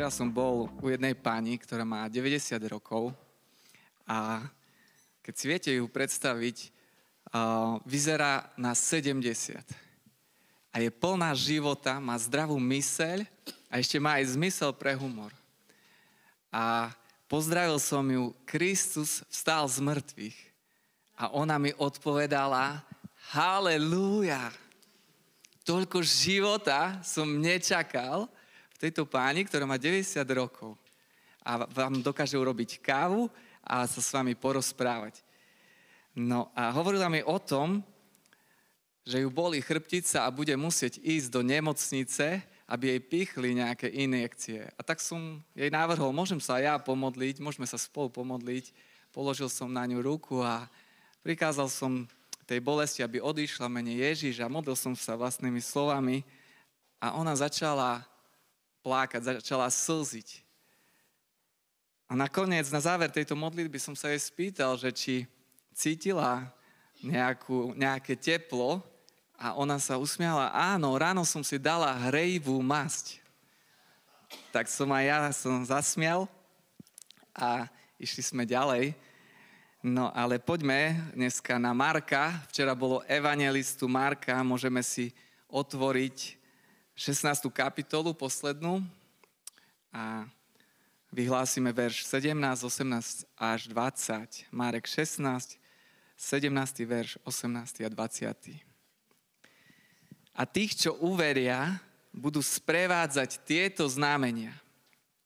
Včera som bol u jednej pani, ktorá má 90 rokov a keď si viete ju predstaviť, vyzerá na 70. A je plná života, má zdravú myseľ a ešte má aj zmysel pre humor. A pozdravil som ju, Kristus vstal z mŕtvych. A ona mi odpovedala, halleluja. Toľko života som nečakal, tejto páni, ktorá má 90 rokov a vám dokáže urobiť kávu a sa s vami porozprávať. No a hovorila mi o tom, že ju boli chrbtica a bude musieť ísť do nemocnice, aby jej pichli nejaké injekcie. A tak som jej navrhol, môžem sa ja pomodliť, môžeme sa spolu pomodliť. Položil som na ňu ruku a prikázal som tej bolesti, aby odišla mene Ježiš a modlil som sa vlastnými slovami. A ona začala plákať, začala slziť. A nakoniec, na záver tejto modlitby som sa jej spýtal, že či cítila nejakú, nejaké teplo a ona sa usmiala, áno, ráno som si dala hrejivú masť. Tak som aj ja som zasmial a išli sme ďalej. No ale poďme dneska na Marka. Včera bolo evangelistu Marka, môžeme si otvoriť 16. kapitolu, poslednú a vyhlásime verš 17, 18 až 20. Márek 16, 17. verš, 18. a 20. A tých, čo uveria, budú sprevádzať tieto znamenia.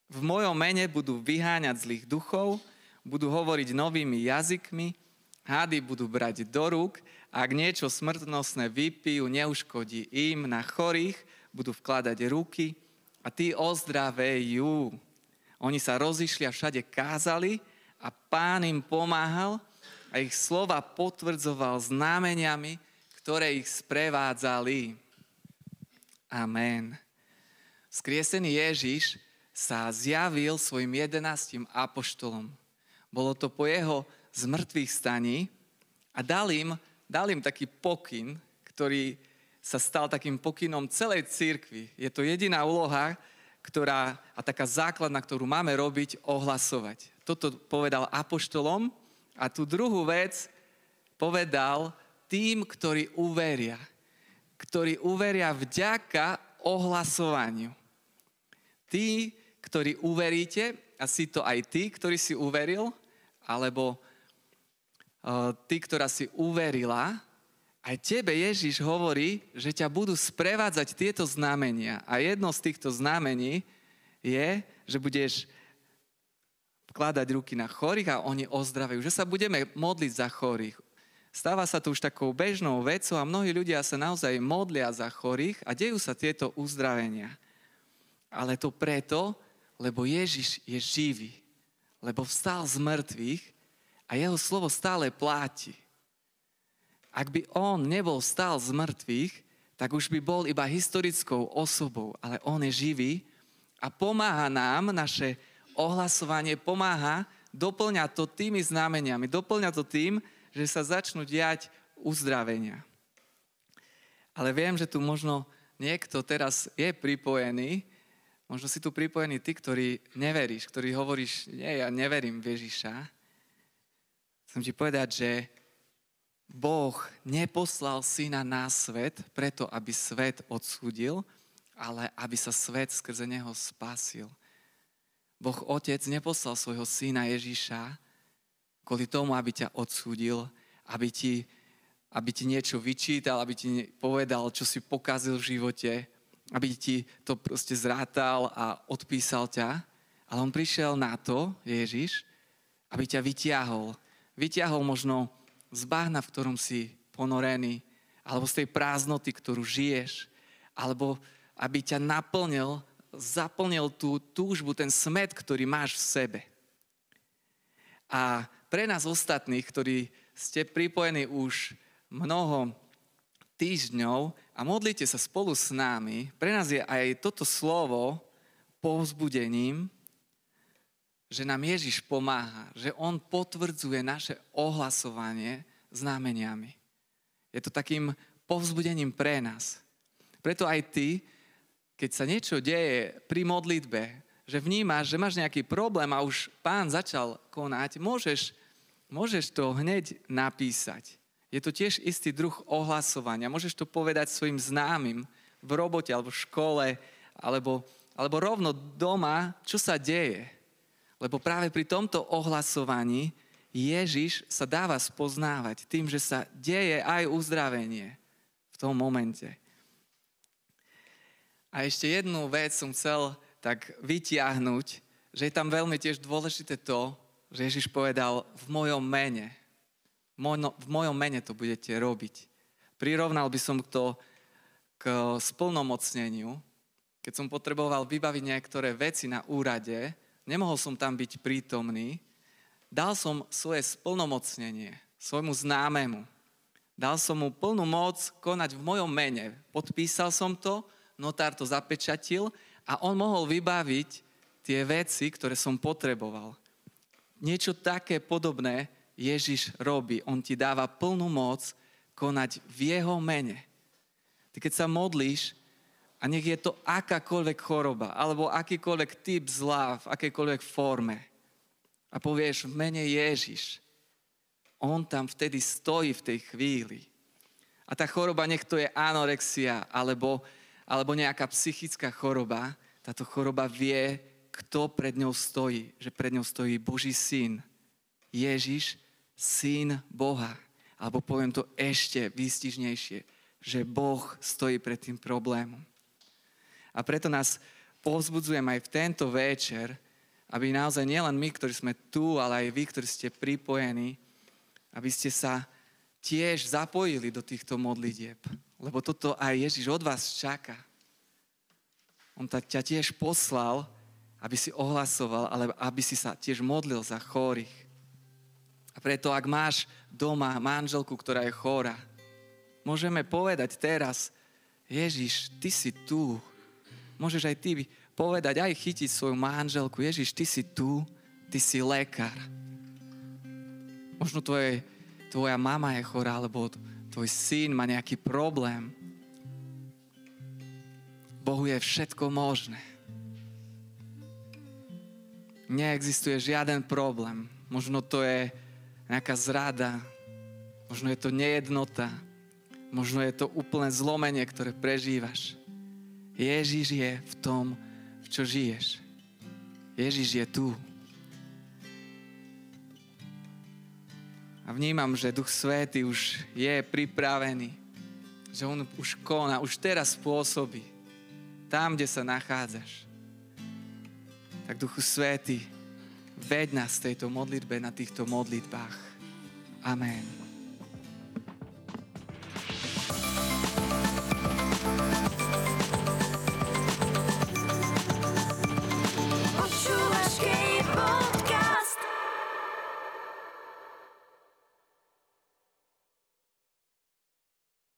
V mojom mene budú vyháňať zlých duchov, budú hovoriť novými jazykmi, hády budú brať do rúk, ak niečo smrtnostné vypijú, neuškodí im na chorých, budú vkladať ruky a tí ozdravejú. Oni sa rozišli a všade kázali a pán im pomáhal a ich slova potvrdzoval znameniami, ktoré ich sprevádzali. Amen. Skriesený Ježiš sa zjavil svojim jedenáctim apoštolom. Bolo to po jeho zmrtvých staní a dal im, dal im taký pokyn, ktorý sa stal takým pokynom celej církvy. Je to jediná úloha, ktorá, a taká základná, ktorú máme robiť, ohlasovať. Toto povedal apoštolom a tú druhú vec povedal tým, ktorí uveria. Ktorí uveria vďaka ohlasovaniu. Tí, ktorí uveríte, asi to aj ty, ktorý si uveril, alebo uh, ty, ktorá si uverila, aj tebe Ježiš hovorí, že ťa budú sprevádzať tieto znamenia. A jedno z týchto znamení je, že budeš vkladať ruky na chorých a oni ozdravujú. Že sa budeme modliť za chorých. Stáva sa to už takou bežnou vecou a mnohí ľudia sa naozaj modlia za chorých a dejú sa tieto uzdravenia. Ale to preto, lebo Ježiš je živý. Lebo vstal z mŕtvych a jeho slovo stále pláti. Ak by on nebol stál z mŕtvych, tak už by bol iba historickou osobou, ale on je živý a pomáha nám, naše ohlasovanie pomáha, doplňa to tými znameniami, doplňa to tým, že sa začnú diať uzdravenia. Ale viem, že tu možno niekto teraz je pripojený, možno si tu pripojený ty, ktorý neveríš, ktorý hovoríš, nie, ja neverím v Ježiša. Chcem ti povedať, že Boh neposlal syna na svet preto, aby svet odsúdil, ale aby sa svet skrze neho spasil. Boh Otec neposlal svojho syna Ježiša kvôli tomu, aby ťa odsúdil, aby ti, aby ti niečo vyčítal, aby ti povedal, čo si pokazil v živote, aby ti to proste zrátal a odpísal ťa. Ale on prišiel na to, Ježiš, aby ťa vytiahol. Vytiahol možno z bahna, v ktorom si ponorený, alebo z tej prázdnoty, ktorú žiješ, alebo aby ťa naplnil, zaplnil tú túžbu, ten smet, ktorý máš v sebe. A pre nás ostatných, ktorí ste pripojení už mnoho týždňov a modlíte sa spolu s nami, pre nás je aj toto slovo povzbudením, že nám Ježiš pomáha, že On potvrdzuje naše ohlasovanie znameniami. Je to takým povzbudením pre nás. Preto aj ty, keď sa niečo deje pri modlitbe, že vnímaš, že máš nejaký problém a už pán začal konať, môžeš, môžeš to hneď napísať. Je to tiež istý druh ohlasovania. Môžeš to povedať svojim známym v robote alebo v škole, alebo, alebo rovno doma, čo sa deje. Lebo práve pri tomto ohlasovaní Ježiš sa dáva spoznávať tým, že sa deje aj uzdravenie v tom momente. A ešte jednu vec som chcel tak vytiahnuť, že je tam veľmi tiež dôležité to, že Ježiš povedal v mojom mene. V mojom mene to budete robiť. Prirovnal by som to k splnomocneniu. Keď som potreboval vybaviť niektoré veci na úrade, nemohol som tam byť prítomný, dal som svoje splnomocnenie svojmu známemu. Dal som mu plnú moc konať v mojom mene. Podpísal som to, notár to zapečatil a on mohol vybaviť tie veci, ktoré som potreboval. Niečo také podobné Ježiš robí. On ti dáva plnú moc konať v jeho mene. Ty keď sa modlíš, a nech je to akákoľvek choroba, alebo akýkoľvek typ zla v akejkoľvek forme, a povieš v mene Ježiš, on tam vtedy stojí v tej chvíli. A tá choroba, nech to je anorexia, alebo alebo nejaká psychická choroba, táto choroba vie, kto pred ňou stojí. Že pred ňou stojí Boží syn. Ježiš, syn Boha. Alebo poviem to ešte výstižnejšie, že Boh stojí pred tým problémom. A preto nás povzbudzujem aj v tento večer, aby naozaj nielen my, ktorí sme tu, ale aj vy, ktorí ste pripojení, aby ste sa tiež zapojili do týchto modlitieb. Lebo toto aj Ježiš od vás čaká. On ťa tiež poslal, aby si ohlasoval, ale aby si sa tiež modlil za chorých. A preto, ak máš doma manželku, ktorá je chora, môžeme povedať teraz, Ježiš, ty si tu. Môžeš aj ty povedať, aj chytiť svoju manželku, Ježiš, ty si tu, ty si lekár. Možno tvoje tvoja mama je chorá, alebo tvoj syn má nejaký problém. Bohu je všetko možné. Neexistuje žiaden problém. Možno to je nejaká zrada, možno je to nejednota, možno je to úplné zlomenie, ktoré prežívaš. Ježiš je v tom, v čo žiješ. Ježiš je tu. A vnímam, že Duch Svéty už je pripravený, že On už koná, už teraz pôsobí tam, kde sa nachádzaš. Tak Duchu Svéty, veď nás v tejto modlitbe na týchto modlitbách. Amen.